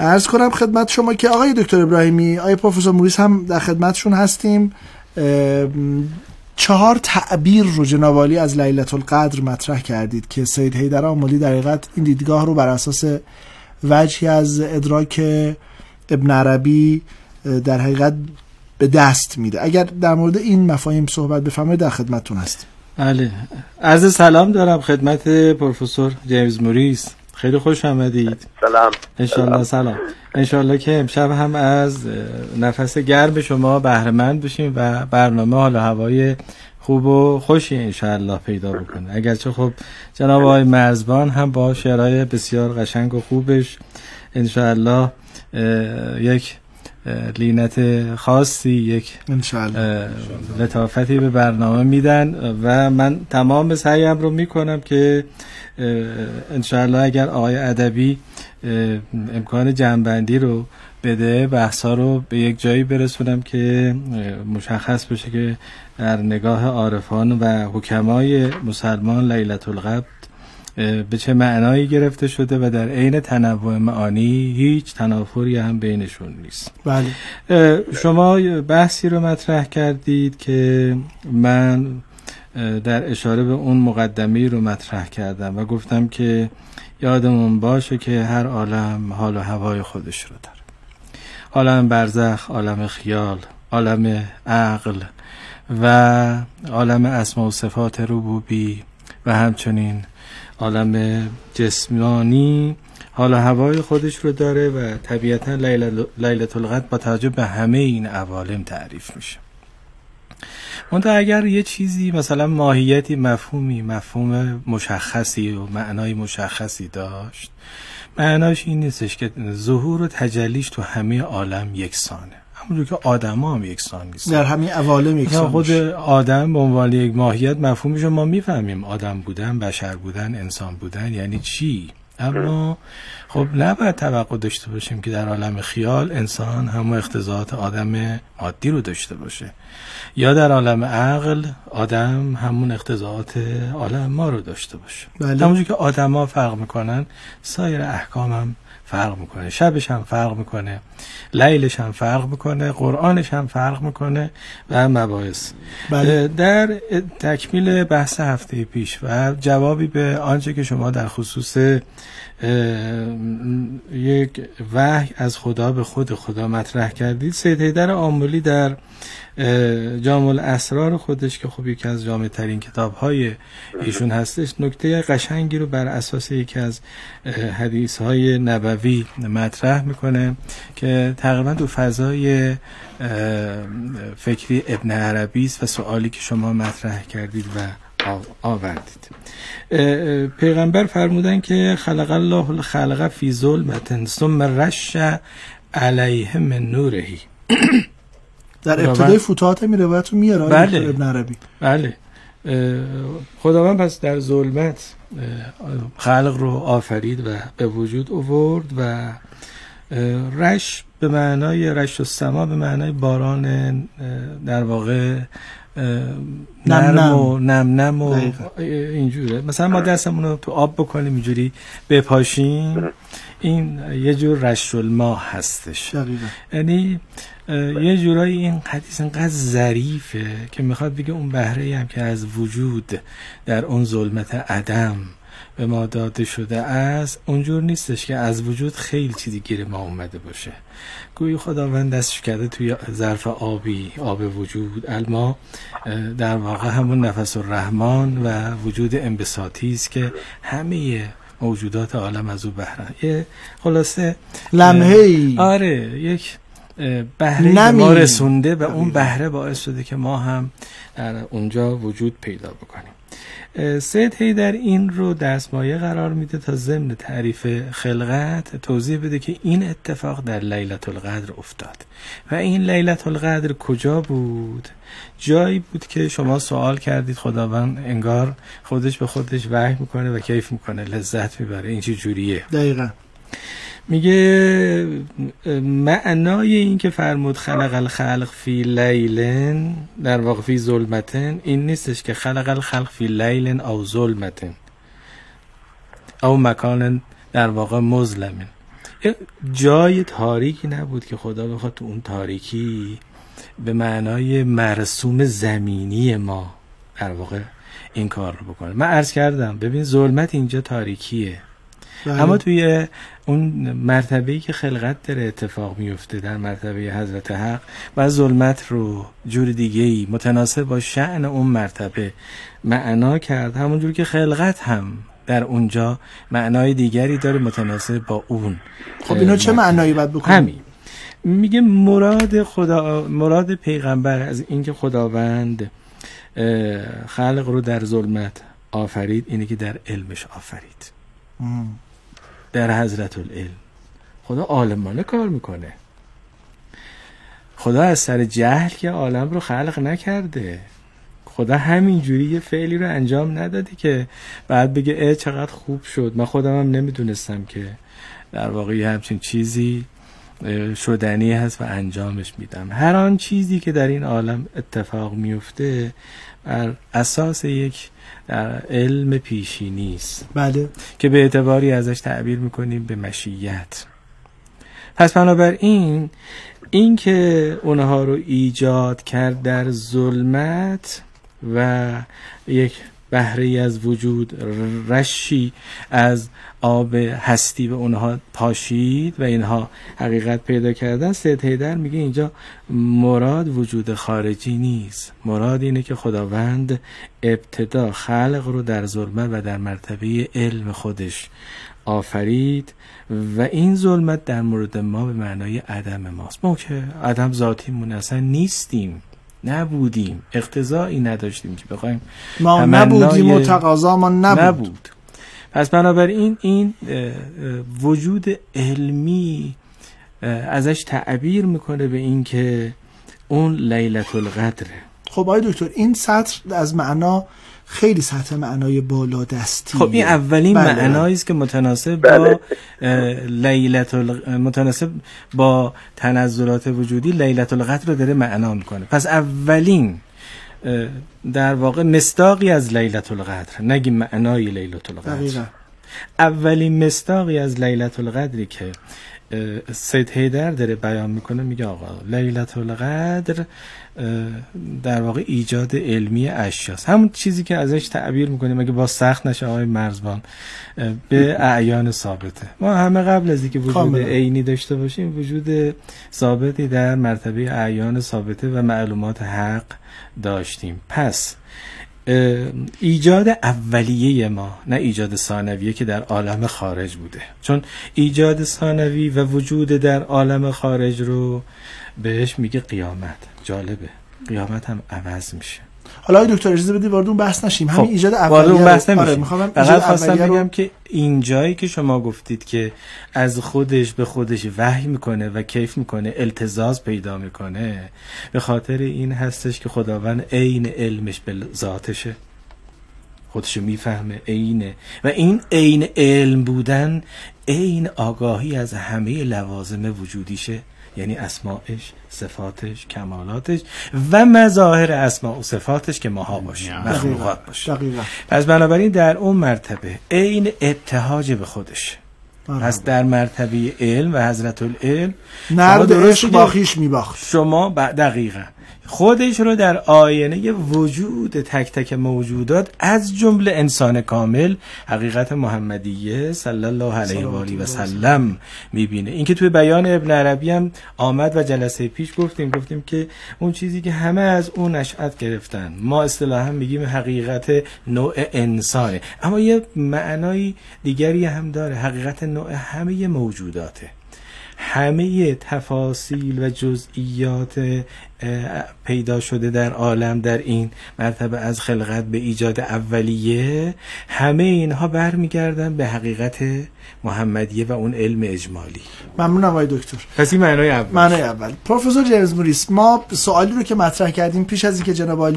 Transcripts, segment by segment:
ارز کنم خدمت شما که آقای دکتر ابراهیمی آقای پروفسور موریس هم در خدمتشون هستیم. چهار تعبیر رو جنابالی از لیلت القدر مطرح کردید که سید حیدر آملی در حقیقت این دیدگاه رو بر اساس وجهی از ادراک ابن عربی در حقیقت به دست میده. اگر در مورد این مفاهیم صحبت بفرمایید در خدمتتون هستیم. بله. عرض سلام دارم خدمت پروفسور جیمز موریس. خیلی خوش آمدید. سلام. انشالله سلام. انشالله که امشب هم از نفس گرم شما بهرمند بشیم و برنامه حال هوای خوب و خوشی انشالله پیدا بکنه. اگرچه خب جناب آقای مرزبان هم با شعرهای بسیار قشنگ و خوبش انشالله یک لینت خاصی یک لطافتی به برنامه میدن و من تمام سعیم رو می‌کنم که انشاءالله اگر آقای ادبی امکان جنبندی رو بده بحثا رو به یک جایی برسونم که مشخص بشه که در نگاه عارفان و حکمای مسلمان لیلت القبر به چه معنایی گرفته شده و در عین تنوع معانی هیچ تنافری هم بینشون نیست بله. شما بحثی رو مطرح کردید که من در اشاره به اون مقدمی رو مطرح کردم و گفتم که یادمون باشه که هر عالم حال و هوای خودش رو داره عالم برزخ عالم خیال عالم عقل و عالم اسما و صفات ربوبی و همچنین عالم جسمانی حال هوای خودش رو داره و طبیعتا لیلت القدر با توجه به همه این عوالم تعریف میشه. منتها اگر یه چیزی مثلا ماهیتی مفهومی مفهوم مشخصی و معنای مشخصی داشت معناش این نیستش که ظهور و تجلیش تو همه عالم یکسانه. همونجور که آدم هم یکسان نیست در همین عوالم یکسان خود آدم به عنوان یک ماهیت مفهومش ما می‌فهمیم آدم بودن بشر بودن انسان بودن یعنی چی. اما خب نباید توقع داشته باشیم که در عالم خیال انسان همون اختزاعات آدم عادی رو داشته باشه. یا در عالم عقل آدم همون اختزاعات عالم ما رو داشته باشه. بله. همونجور که آدم ها فرق می‌کنن سایر احکام هم فرق می‌کنه شبش هم فرق می‌کنه لیلش هم فرق می‌کنه قرآنش هم فرق می‌کنه و مباحث بله. در تکمیل بحث هفته پیش و جوابی به آنچه که شما در خصوص یک وحی از خدا به خود خدا مطرح کردید. سید حیدر آمولی در جامع اسرار خودش که خب یکی از جامع ترین کتاب های ایشون هستش نکته قشنگی رو بر اساس یکی از حدیث های نبوی مطرح می‌کنه که تقریبا تو فضای فکری ابن عربی است و سوالی که شما مطرح کردید و آوردید. پیغمبر فرمودن که خلق الله الخلق فی ظلمت ثم رش علیه من نورهی در ابتدای فتوحات می روایت رو میاره بله. ابن عربی. بله. خداوند پس در ظلمت خلق رو آفرید و به وجود اوورد و رش به معنای رش و سما به معنای باران در واقع نرم و نم نم و اینجوره. مثلا ما دستمون رو تو آب بکنیم اینجوری بپاشیم. این یه جور رش الماه هستش یعنی یه جورایی این حدیث انقدر ظریفه که می‌خواد بگه اون بهره هم که از وجود در اون ظلمت عدم به ما داده شده است اونجور نیستش که از وجود خیلی چیزی گیر ما اومده باشه. گویی خداوند دستش کرده توی ظرف آبی آب وجود. الما در واقع همون نفس الرحمن و وجود انبساطی است که همه موجودات عالم از او بهره یه خلاصه لمحه آره یک بهره ما رسونده و اون بهره باعث شده که ما هم در اونجا وجود پیدا بکنیم. سید هی در این رو دستمایه قرار میده تا ضمن تعریف خلقت توضیح بده که این اتفاق در لیلت القدر افتاد. و این لیلت القدر کجا بود؟ جایی بود که شما سوال کردید خداوند انگار خودش به خودش وحی می‌کنه و کیف می‌کنه لذت می‌بره. این چه جوریه؟ دقیقا. میگه معنای این که فرمود خلق الخلق فی لیلن در واقع فی ظلمتن این نیستش که خلق الخلق فی لیلن او ظلمتن. او مکان در واقع مظلمن. جای تاریکی نبود که خدا بخواد تو اون تاریکی به معنای مرسوم زمینی ما در واقع این کار رو بکنه. من عرض کردم ببین ظلمت اینجا تاریکیه. بله. اما توی اون مرتبه که خلقت داره اتفاق میفته در مرتبه حضرت حق و ظلمت رو جور دیگه ای متناسب با شعن اون مرتبه معنا کرد همونجور که خلقت هم در اونجا معنای دیگری داره متناسب با اون خب اینو چه معنایی باید بکنیم؟ همین. میگه مراد خدا مراد پیغمبر از اینکه خداوند خلق رو در ظلمت آفرید اینه که در علمش آفرید. در حضرت العلم. خدا عالمانه کار می‌کنه. خدا از سر جهل که عالم رو خلق نکرده. خدا همینجوری یه فعلی رو انجام ندادی که بعد بگه اه چقدر خوب شد. من خودم هم نمی‌دونستم که در واقع همچین چیزی شدنی هست و انجامش میدم. هر آن چیزی که در این عالم اتفاق میفته بر اساس یک در علم پیشینی است بله. که به اعتباری ازش تعبیر می‌کنیم به مشیت. پس بنابراین این که اونها رو ایجاد کرد در ظلمت و یک بهره از وجود رشی از آب هستی به اونها پاشید و اینها حقیقت پیدا کردن. سید هیدر میگه اینجا مراد وجود خارجی نیست. مراد اینه که خداوند ابتدا خلق رو در ظلمت و در مرتبه علم خودش آفرید و این ظلمت در مورد ما به معنای عدم ماست. ما که عدم ذاتیمون اصلا نیستیم. نبودیم. اقتضایی نداشتیم که بخوایم ما نبودیم و تقاضا ما نبود. نبود. پس بنابراین این وجود علمی ازش تعبیر می‌کنه به این که اون لیلت القدره خب آقای دکتر این سطر از معنا خیلی سطح معنای بالا دستی خب این اولین بله. معنایی است که متناسب بله. با لیلت متناسب با تنزلات وجودی لیلت القدر رو داره معنا می‌کنه. پس اولین در واقع مستاقی از لیلت القدر. نگیم معنای لیلت القدر. اولین مستاقی از لیلت القدری که سید هیدر داره بیان می‌کنه میگه آقا لیلت القدر در واقع ایجاد علمی اشیاست. همون چیزی که ازش تعبیر می‌کنیم مگه با سخت نشه آقای مرزبان به اعیان ثابته. ما همه قبل از اینکه وجود عینی داشته باشیم وجود ثابتی در مرتبه اعیان ثابته و معلومات حق داشتیم. پس ایجاد اولیه ما نه ایجاد ثانویه که در عالم خارج بوده. چون ایجاد ثانوی و وجود در عالم خارج رو بهش میگه قیامت. جالبه. قیامت هم عوض میشه. حالا دکتر اجازه بدید وارد اون بحث نشیم. خب. همین ایجاد اولیه اون بحث نمیشیم. آره خواستم بگم که این جایی که شما گفتید که از خودش به خودش وحی می‌کنه و کیف می‌کنه التزاز پیدا می‌کنه به خاطر این هستش که خداوند عین علمش به ذاتشه. خودشو می‌فهمه عینه. و این عین علم بودن عین آگاهی از همه لوازم وجودیشه. یعنی اسماعش صفاتش کمالاتش و مظاهر اسماء و صفاتش که ماها باشیم مخلوقات باشه. پس بنابراین در اون مرتبه عین ابتهاج به خودش. پس در مرتبه علم و حضرت العلم نرد عشق باخیش میباخت. شما دقیقا. خودش رو در آینه وجود تک تک موجودات از جمله انسان کامل حقیقت محمدیه صلی الله علیه و آله و سلم می‌بینه. اینکه توی بیان ابن عربی هم آمد و جلسه پیش گفتیم گفتیم که اون چیزی که همه از اون نشأت گرفتن. ما اصطلاحا میگیم حقیقت نوع انسانه. اما یه معنای دیگری هم داره حقیقت نوع همه موجوداته. همه تفاصیل و جزئیات پیدا شده در عالم در این مرتبه از خلقت به ایجاد اولیه. همه اینها برمیگردن به حقیقت محمدیه و اون علم اجمالی. ممنون آقای دکتر. پس این معنای اول. معنای اول. پروفسور جیمز موریس ما سوالی رو که مطرح کردیم پیش از اینکه جناب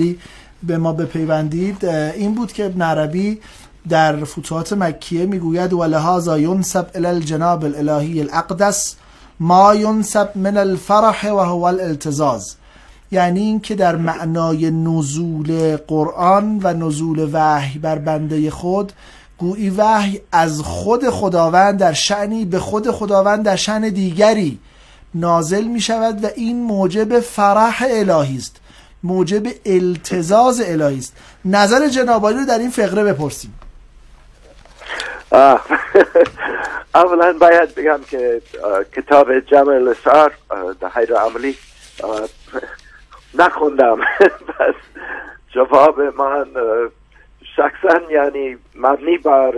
به ما بپیوندید این بود که ابن عربی در فتوحات مکیه می‌گوید ولهذا ینسب الی الجناب الالهی الاقدس ما ینسب من الفرح و هو الالتزاز. یعنی اینکه در معنای نزول قرآن و نزول وحی بر بنده خود گویی وحی از خود خداوند در شعنی به خود خداوند در شعن دیگری نازل می شود و این موجب فرح الهی است موجب التزاز الهی است. نظر جنابالی رو در این فقره بپرسیم. اولا باید بگم که کتاب جمع لسار در حیر عملی نخوندم. پس جواب من شخصا یعنی مبنی بر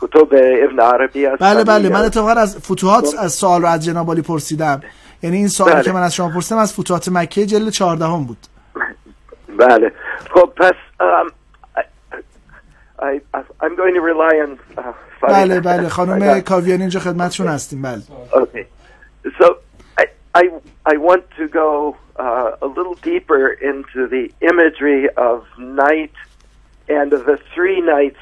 کتب ابن عربی است. بله بله من اتفاقا از فتوحات از سوال رو از جناب پرسیدم. یعنی این سوالی بله. که من از شما پرسیدم از فتوحات مکه جلد 14 هم بود. بله. خب پس I, I'm going to rely on uh, بله بله. خانم کاویانی اینجا خدمتشون هستیم. بله. Okay. So I, I, I want to go uh, a little deeper into the imagery of night and of the three nights.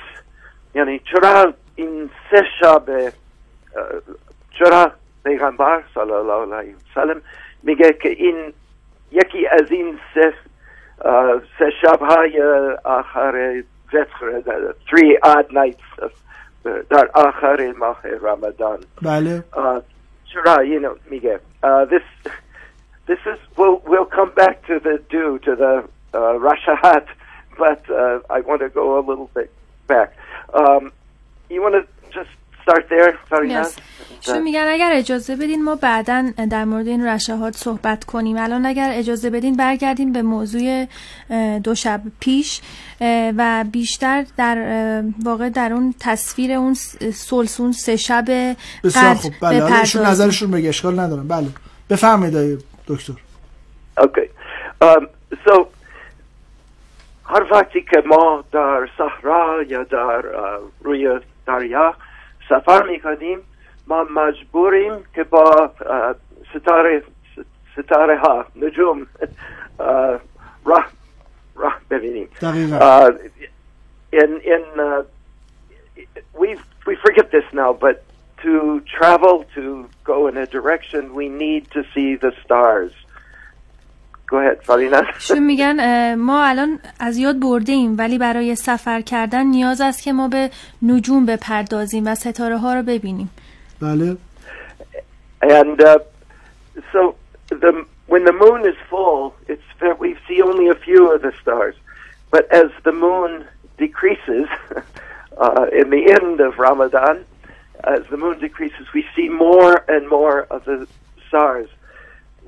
یعنی چرا این سه شب چرا پیغمبر صلی الله علیه وسلم میگه که این یکی از این سه سه شب های Zetzre, the three odd nights of Dar Achari Mahe Ramadan. Vale. Uh, you know, Miguel, uh, this, this is, we'll, we'll come back to the due, to the uh, but uh, I want to go a little bit back. Um, you want to just yes. چون میگن اگر اجازه بدین ما بعدا در مورد این رشاهات صحبت کنیم. الان اگر اجازه بدین برگردیم به موضوع دو شب پیش و بیشتر در واقع در اون تصویر اون سلسون سه شب بسیار خوب. بله نظرشون بگه. اشکال ندارم بله. بفرمایید دکتر. اوکی سو هر وقتی که ما در صحرا یا در روی دریا سفر میکنیم ما مجبوریم که با ستاره ستاره ها نجوم راه راه ببینیم in in uh, we we forget this now but to travel, to go in a direction, we need to see the stars. Go ahead, Farina. شو میگن ما الان از یاد برده ایم ولی برای سفر کردن نیاز است که ما به نجوم بپردازیم و ستاره ها رو ببینیم. بله. And uh, so the when the moon is full, it's we see only a few of the stars. But as the moon decreases uh, in the end of Ramadan, as the moon decreases, we see more and more of the stars.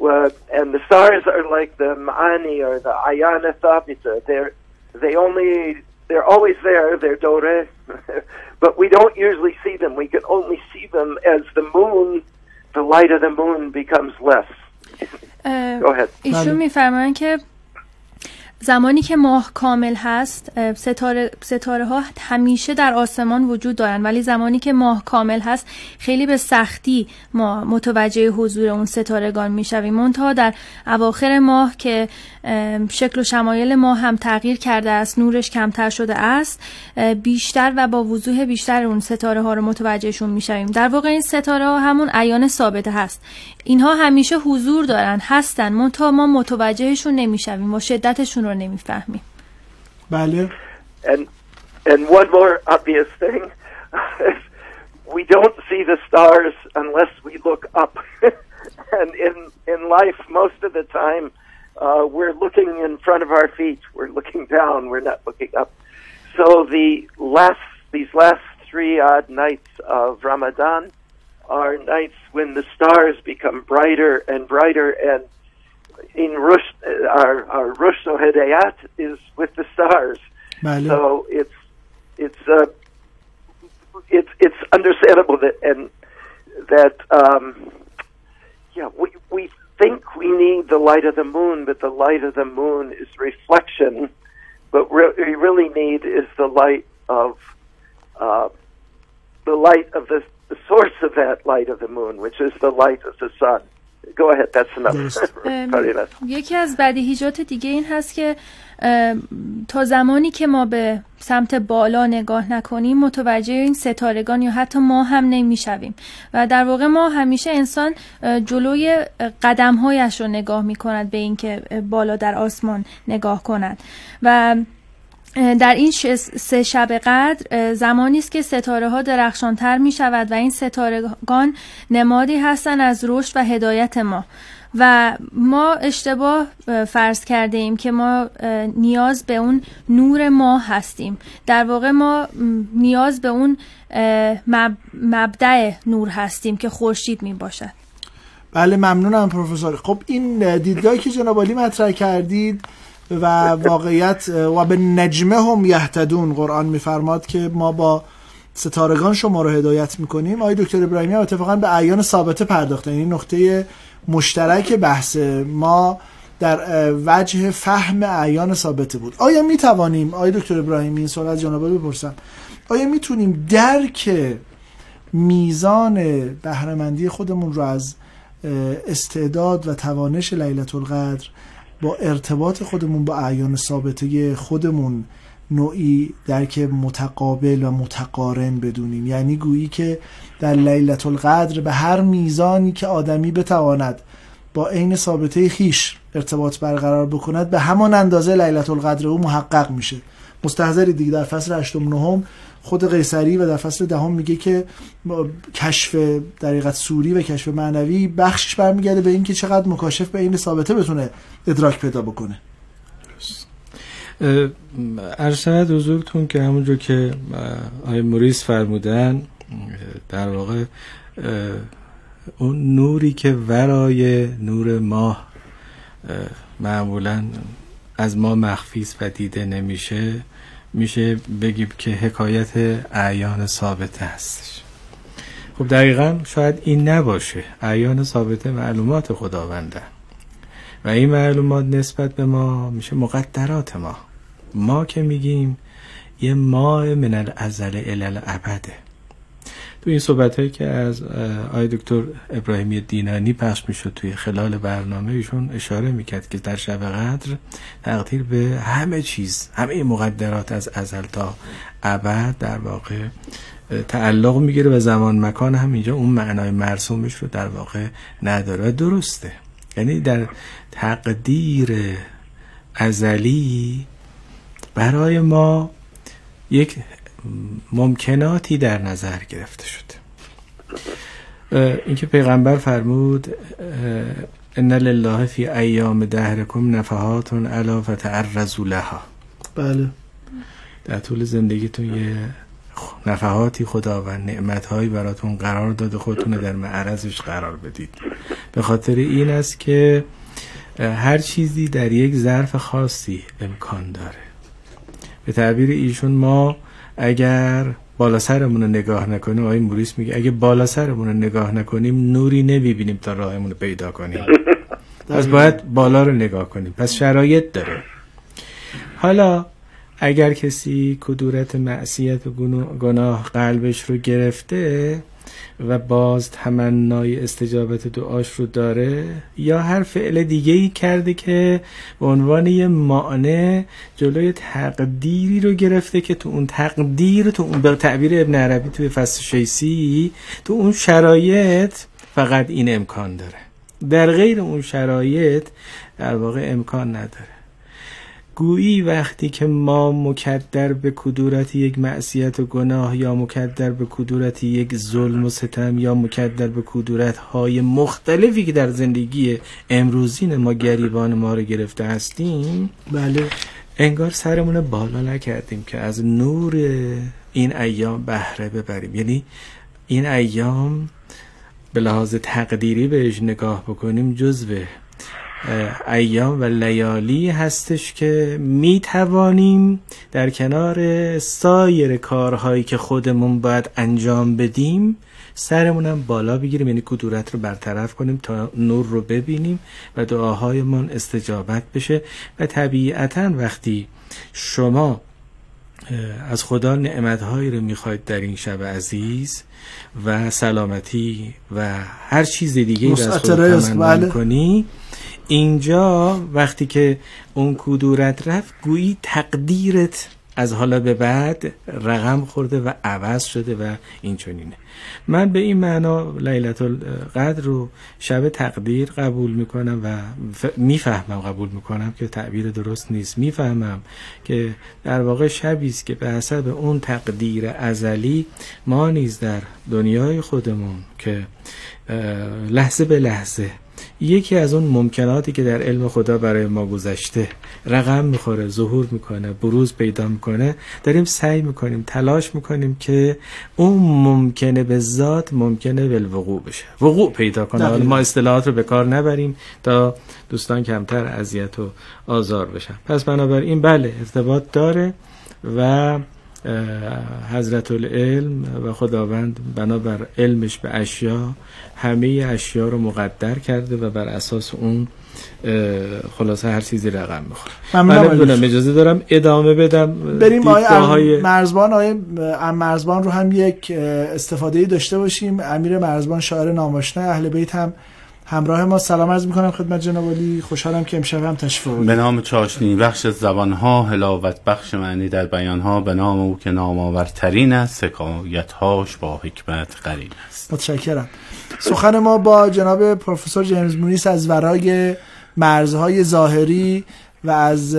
Uh, and the stars are like the Ma'ani or the Ayana Thabita. They're, they only, they're always there, they're Dore, but we don't usually see them. We can only see them as the moon, the light of the moon becomes less. Uh, Go ahead. ایشون میفرمان که زمانی که ماه کامل هست ستاره, ستاره ها همیشه در آسمان وجود دارن. ولی زمانی که ماه کامل هست خیلی به سختی ما متوجه حضور اون ستارگان می‌شویم. منتها در اواخر ماه که شکل و شمایل ماه هم تغییر کرده است نورش کمتر شده است بیشتر و با وضوح بیشتر اون ستاره ها رو متوجهشون می‌شویم. در واقع این ستاره ها همون ایان ثابته هست. اینها همیشه حضور دارن هستن منتها ما متوجهشون نمیشویم و شدتشون رو نمیفهمیم بله and and one more obvious thing we don't see the stars unless we look up and in in life most of the time uh, we're looking in front of our feet we're looking down we're not looking up so the last these last three odd nights of Ramadan are nights when the stars become brighter and brighter and in Rush, our, our Rush Hedayat is with the stars. So it's, it's, uh, it's, it's understandable that, and that, um, yeah, we, we think we need the light of the moon, but the light of the moon is reflection. But what we really need is the light of, uh, the light of the the source of that light of the moon, which is the light of the sun. Go ahead, that's enough. یکی از بدیهیجات دیگه این هست که تا زمانی که ما به سمت بالا نگاه نکنیم متوجه این ستارگان یا حتی ما هم نمی‌شویم و در واقع ما همیشه انسان جلوی قدمهایش رو نگاه می کند به اینکه بالا در آسمان نگاه کند و در این سه شب قدر زمانی است که ستاره ها درخشانتر می شود و این ستارگان نمادی هستند از رشد و هدایت ما. و ما اشتباه فرض کرده ایم که ما نیاز به اون نور ما هستیم. در واقع ما نیاز به اون مبدع نور هستیم که خورشید می باشد بله ممنونم پروفسور. خب این دیدگاهی که جناب علی مطرح کردید و واقعیت و به نجمه هم یهتدون قرآن میفرماد که ما با ستارگان شما رو هدایت می‌کنیم. آقای دکتر ابراهیمی اتفاقا به اعیان ثابته پرداختن این نقطه مشترک بحث ما در وجه فهم اعیان ثابته بود. آیا می توانیم آیا دکتر ابراهیمی این سوال از جناب بپرسم. آیا می‌تونیم درک میزان بهرهمندی خودمون رو از استعداد و توانش لیلت القدر با ارتباط خودمون با اعیان ثابته خودمون نوعی درک متقابل و متقارن بدونیم. یعنی گویی که در لیلت القدر به هر میزانی که آدمی بتواند با عین ثابته خیش ارتباط برقرار بکند به همان اندازه لیلت القدر او محقق میشه. مستحضری دیگه در فصل 8 نهم خود قیصری و در فصل دهم میگه که کشف دقیقت سوری و کشف معنوی بخشش برمیگرده به اینکه چقدر مکاشف به این ثابته بتونه ادراک پیدا بکنه. ارشد حضورتون که همونجور که آقای موریس فرمودن در واقع اون نوری که ورای نور ماه معمولا از ما مخفیست و دیده نمیشه. میشه بگیم که حکایت اعیان ثابته هستش خب دقیقا شاید این نباشه. اعیان ثابته معلومات خداونده. و این معلومات نسبت به ما میشه مقدرات ما. ما که میگیم یه ماه من الازل الالعبده تو این صحبت هایی که از آی دکتر ابراهیمی دینانی پخش می‌شد توی خلال برنامه ایشون اشاره می‌کرد که در شب قدر تقدیر به همه چیز همه مقدرات از ازل تا ابد در واقع تعلق می‌گیره و زمان مکان هم اینجا اون معنای مرسومش رو در واقع نداره. درسته. یعنی در تقدیر ازلی برای ما یک ممکناتی در نظر گرفته شده اینکه پیغمبر فرمود ان لله فی ایام دهرکم نفحات علا فتعرضوا لها. بله. در طول زندگیتون یه نفحاتی خداوند نعمتهایی براتون قرار داده خودتون در معرضش قرار بدید. به خاطر این است که هر چیزی در یک ظرف خاصی امکان داره. به تعبیر ایشون ما اگر بالا سرمون رو نگاه نکنیم آقای موریس میگه اگه بالا سرمون رو نگاه نکنیم نوری نمی‌بینیم تا راهمون رو پیدا کنیم. پس باید بالا رو نگاه کنیم. پس شرایط داره. حالا اگر کسی کدورت معصیت و گناه قلبش رو گرفته و باز تمنای استجابت دعاش رو داره یا هر فعل دیگه ای کرده که به عنوان یه معنی جلوی تقدیری رو گرفته که تو اون تقدیر تو اون به تعبیر ابن عربی توی فصل شیسی تو اون شرایط فقط این امکان داره. در غیر اون شرایط در واقع امکان نداره. گویی وقتی که ما مکدر به کدورت یک معصیت و گناه یا مکدر به کدورت یک ظلم و ستم یا مکدر به کدورت های مختلفی که در زندگی امروزین ما گریبان ما رو گرفته هستیم بله. انگار سرمون بالا نکردیم که از نور این ایام بهره ببریم. یعنی این ایام به لحاظ تقدیری بهش نگاه بکنیم جزو ایام و لیالی هستش که می توانیم در کنار سایر کارهایی که خودمون باید انجام بدیم سرمونم بالا بگیریم یعنی کدورت رو برطرف کنیم تا نور رو ببینیم و دعاهایمون استجابت بشه. و طبیعتا وقتی شما از خدا نعمتهایی رو می‌خواید در این شب عزیز و سلامتی و هر چیز دیگه از خود تمنا کنی اینجا وقتی که اون کدورت رفت گویی تقدیرت از حالا به بعد رقم خورده و عوض شده و این چنینه. من به این معنا لیلت القدر رو شب تقدیر قبول می‌کنم و می‌فهمم قبول می‌کنم که تعبیر درست نیست. می‌فهمم که در واقع شبی است که به حسب اون تقدیر ازلی ما نیز در دنیای خودمون که لحظه به لحظه یکی از اون ممکناتی که در علم خدا برای ما گذشته. رقم می‌خوره ظهور می‌کنه بروز پیدا می‌کنه. داریم سعی می‌کنیم تلاش می‌کنیم که اون ممکنه به ذات ممکنه بالوقوع بشه. وقوع پیدا کنه. ما اصطلاحات رو به کار نبریم تا دوستان کمتر اذیت و آزار بشن. پس بنابراین بله ارتباط داره و حضرت العلم و خداوند بنابر علمش به اشیا همه اشیا رو مقدر کرده و بر اساس اون خلاصه هر چیزی رقم می‌خوره. من اجازه دارم ادامه بدم؟ بریم آقای مرزبان آقای مرزبان رو هم یک استفاده داشته باشیم. امیر مرزبان شاعر ناماشنا اهل بیت هم همراه ما سلام عرض می‌کنم خدمت جناب علی خوشحالم که امشب هم تشریف به نام چاشنی بخش زبان ها هلاوت بخش معنی در بیان ها به نام او که نام آورترین است سکایت هاش با حکمت قرین است. متشکرم. سخن ما با جناب پروفسور جیمز مونیس از ورای مرزهای ظاهری و از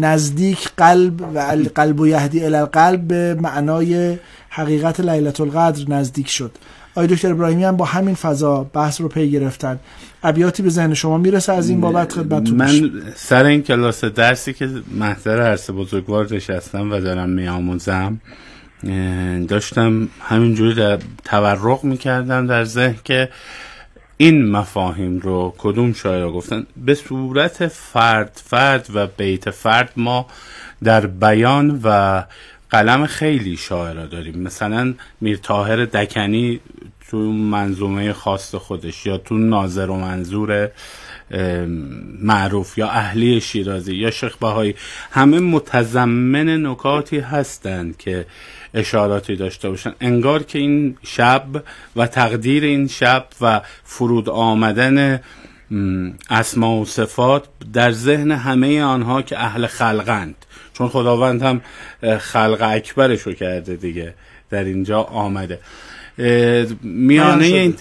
نزدیک قلب و قلب و یهدی الالقلب به معنای حقیقت لیلت القدر نزدیک شد. آقای دکتر ابراهیمی هم با همین فضا بحث رو پی گرفتن. ابیاتی به ذهن شما می‌رسه از این بابت خدمتتون؟ من سر این کلاس درسی که محضر عرصه بزرگوار نشستم و دارم میآموزم داشتم همینجوری در تورق می‌کردم در ذهن که این مفاهیم رو کدوم شاعر گفتن. به صورت فرد فرد و بیت فرد ما در بیان و قلم خیلی شاعرها داریم. مثلا میر تاهر دکنی تو منظومه خاص خودش یا تو ناظر و منظور معروف یا اهلی شیرازی یا شیخ بهایی همه متضمن نکاتی هستند که اشاراتی داشته باشن. انگار که این شب و تقدیر این شب و فرود آمدن اسما و صفات در ذهن همه آنها که اهل خلقند. چون خداوند هم خلق اکبرشو کرده دیگه در اینجا آمده. میانه این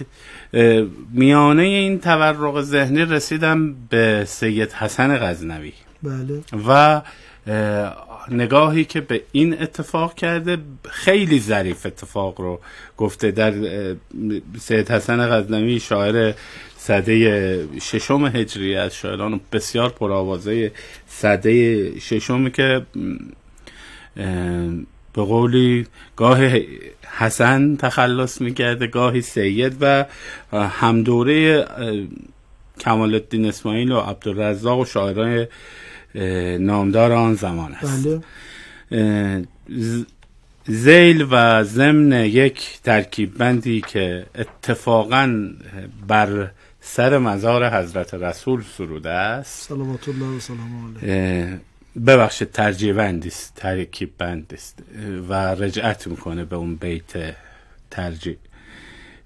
میانه این تورق ذهنی رسیدم به سید حسن غزنوی. بله. و نگاهی که به این اتفاق کرده خیلی ظریف اتفاق رو گفته. در سید حسن غزنوی شاعر صده ششم هجری از شاعران بسیار پرآوازه صده ششمی که به قولی گاه حسن تخلص می‌کرده گاهی سید و همدوره کمال الدین اسماعیل و عبدالرزاق و شاعران نامدار آن زمان است. بله. زیل و ضمن یک ترکیب بندی که اتفاقا بر سر مزار حضرت رسول سروده است. صلوات الله و سلام علیه. ببخشید ترجیح بندیست ترکیب بندیست و رجعت می‌کنه به اون بیت ترجیح.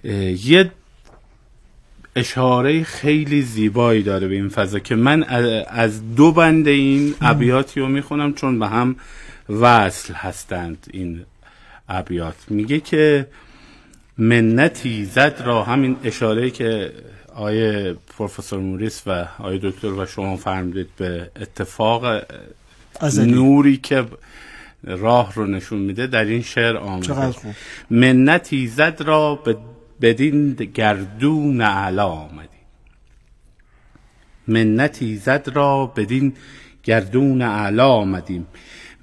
یه اشاره خیلی زیبایی داره به این فضا که من از دو بند این ابیاتی رو می‌خونم چون به هم وصل هستند این ابیات. میگه که منتی زد را همین اشاره که آیه پروفسور موریس و آیه دکتر و شما فرمودید به اتفاق نوری که راه رو نشون میده در این شعر آمده. منتی زد را بدین گردون علا آمدیم منتی زد را بدین گردون علا آمدیم.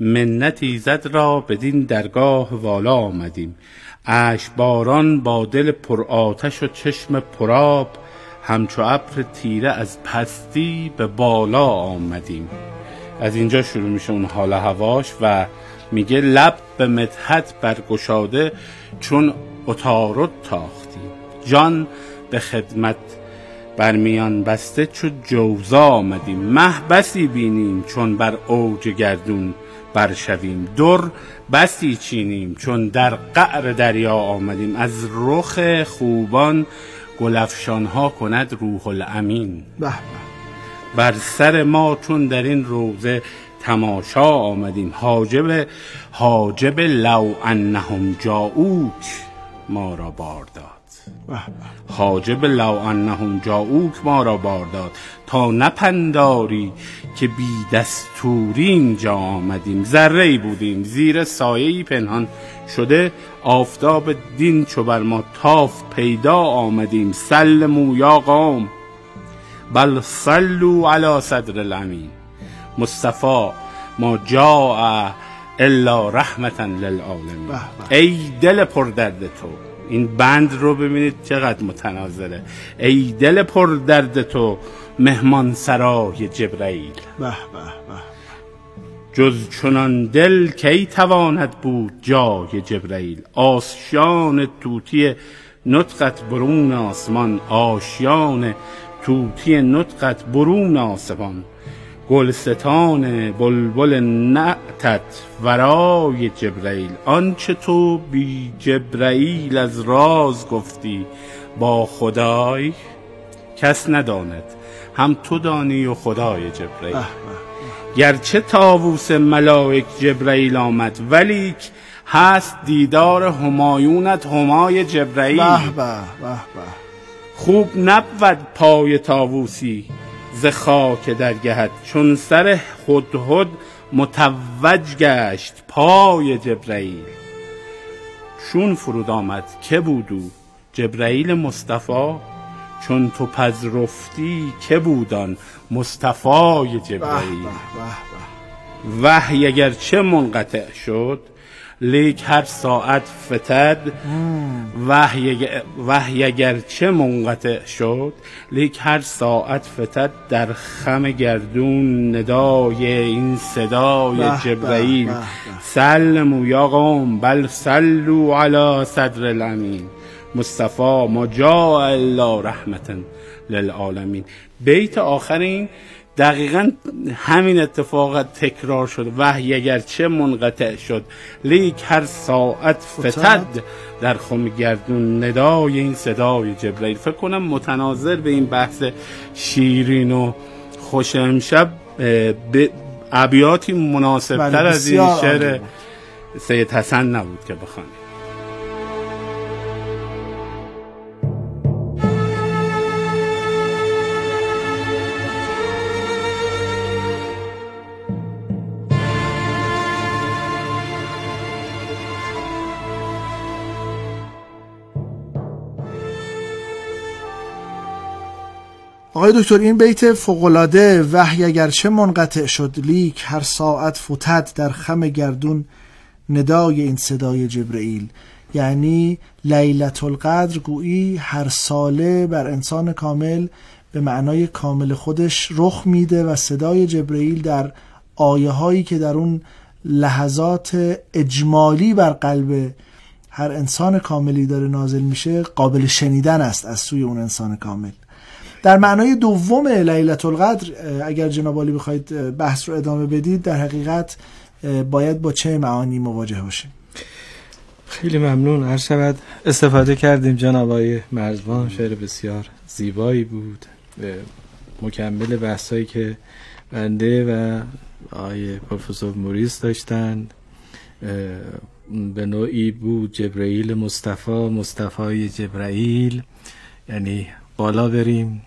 منتی زد را بدین درگاه والا آمدیم. اش باران با دل پر آتش و چشم پراب همچو ابر تیره از پستی به بالا آمدیم. از اینجا شروع میشه اون حال هواش و میگه لب به مدحت برگشاده چون اتارد تاختیم جان به خدمت برمیان بسته چو جوزا آمدیم. مه بسی بینیم چون بر اوج گردون برشویم. در بسی چینیم چون در قعر دریا آمدیم. از رخ خوبان گلفشان ها کند روح الامین. به بر سر ما چون در این روزه تماشا آمدیم. حاجب حاجب لو انهم جاؤوک ما را بار داد. حاجب لو انهم جاؤوک ما را بار داد. تا نپنداری که بی دستوری اینجا آمدیم. ذره بودیم. زیر سایه پنهان شده آفتاب دین چو بر ما تاف پیدا آمدیم. سلمو یا قوم. بل صلوا علی صدر الامین. مصطفی ما جاء الا رحمتا للعالمین. ای دل پر درد تو. این بند رو ببینید چقدر متناظره. ای دل پر درد تو مهمان سرای جبرئیل به به به. جز چنان دل کی تواند بود جای جبرئیل آشیان توتی نطقت برون آسمان آشیان توتی نطقت برون آسمان. گلستان بلبل نعتت ورای جبرئیل آنچه تو بی جبرئیل از راز گفتی با خدای کس نداند. هم تو دانی و خدای جبرئیل گرچه تاووس ملائک جبرئیل آمد ولیک هست دیدار همایونت همای جبرئیل به به به به. خوب نبود پای تاووسی ز خاک درگهت. چون سر هدهد متوج گشت پای جبرئیل چون فرود آمد که بود او؟ جبرئیل مصطفی. چون تو پذرفتی که بودان مصطفی به جبرئیل وحی اگر چه منقطع شد لیک هر ساعت فتد. وحی اگر- وحی اگر چه منقطع شد لیک هر ساعت فتد در خم گردون ندای این صدای جبرئیل. سلموا یا قوم بل صلوا علی صدر الامین. مصطفی ما جاء الا رحمتا للعالمین. بیت آخر این دقیقا همین اتفاق تکرار شد. وحی اگر چه منقطع شد. لیک هر ساعت فتد در خم گردون. ندای این صدای جبرئیل فکر کنم متناظر به این بحث شیرین و خوش امشب به ابیاتی مناسب بله، از این شعر. سید حسن نبود که بخوانیم. آقای دکتر این بیت فوقلاده وحی اگرچه منقطع شد لیک هر ساعت فتد در خم گردون ندای این صدای جبرئیل. یعنی لیلت القدر گویی هر ساله بر انسان کامل به معنای کامل خودش رخ میده و صدای جبرئیل در آیه هایی که در اون لحظات اجمالی بر قلب هر انسان کاملی داره نازل میشه قابل شنیدن است از سوی اون انسان کامل. در معنای دوم لیلت القدر اگر جناب عالی بخواید بحث رو ادامه بدید در حقیقت باید با چه معانی مواجه باشیم؟ خیلی ممنون. هر شود استفاده کردیم جناب آقای مرزبان شعر بسیار زیبایی بود. مکمل بحثایی که بنده و آقای پروفسور موریس داشتند به نوعی بود جبرئیل مصطفی مصطفی جبرئیل. یعنی بالا بریم.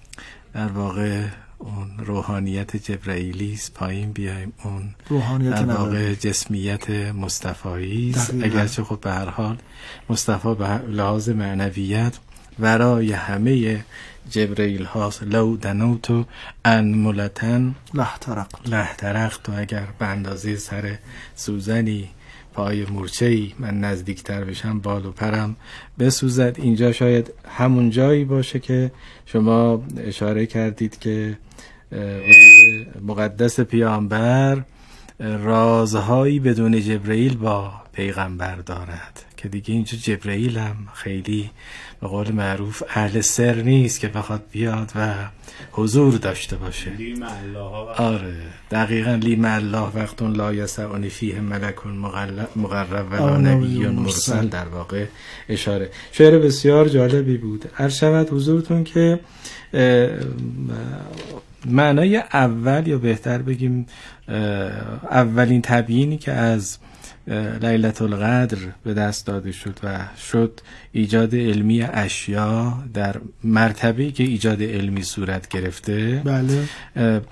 در واقع اون روحانیت جبرئیلی است پایین بیایم. اون روحانیت در واقع جسمیت مصطفایی است. اگرچه خب به هر حال مصطفی به لحاظ معنویت ورای همه جبرئیل هاست لو دنوتو ان ملتن لحترق لحترخت و اگر به اندازه سر سوزنی پای مورچه ای من نزدیکتر بشم بال و پرم بسوزد. اینجا شاید همون جایی باشه که شما اشاره کردید که مقدس پیامبر رازهایی بدون جبرئیل با پیغمبر دارد. که دیگه اینجا جبرئیل هم خیلی به قول معروف اهل سر نیست که بخواد بیاد و حضور داشته باشه. آره. دقیقا لیم الله وقت لا یسعنی فیه ملک مغل- مقرب آه، نبی مرسل. در واقع اشاره. شعر بسیار جالبی بود. هر شود حضورتون که معنای اول یا بهتر بگیم اولین تبیینی که از لیلت القدر به دست داده شد و شد ایجاد علمی اشیا در مرتبه که ایجاد علمی صورت گرفته. بله.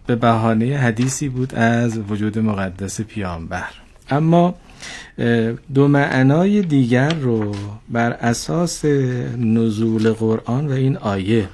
به بهانه حدیثی بود از وجود مقدس پیامبر. اما دو معنای دیگر رو بر اساس نزول قرآن و این آیه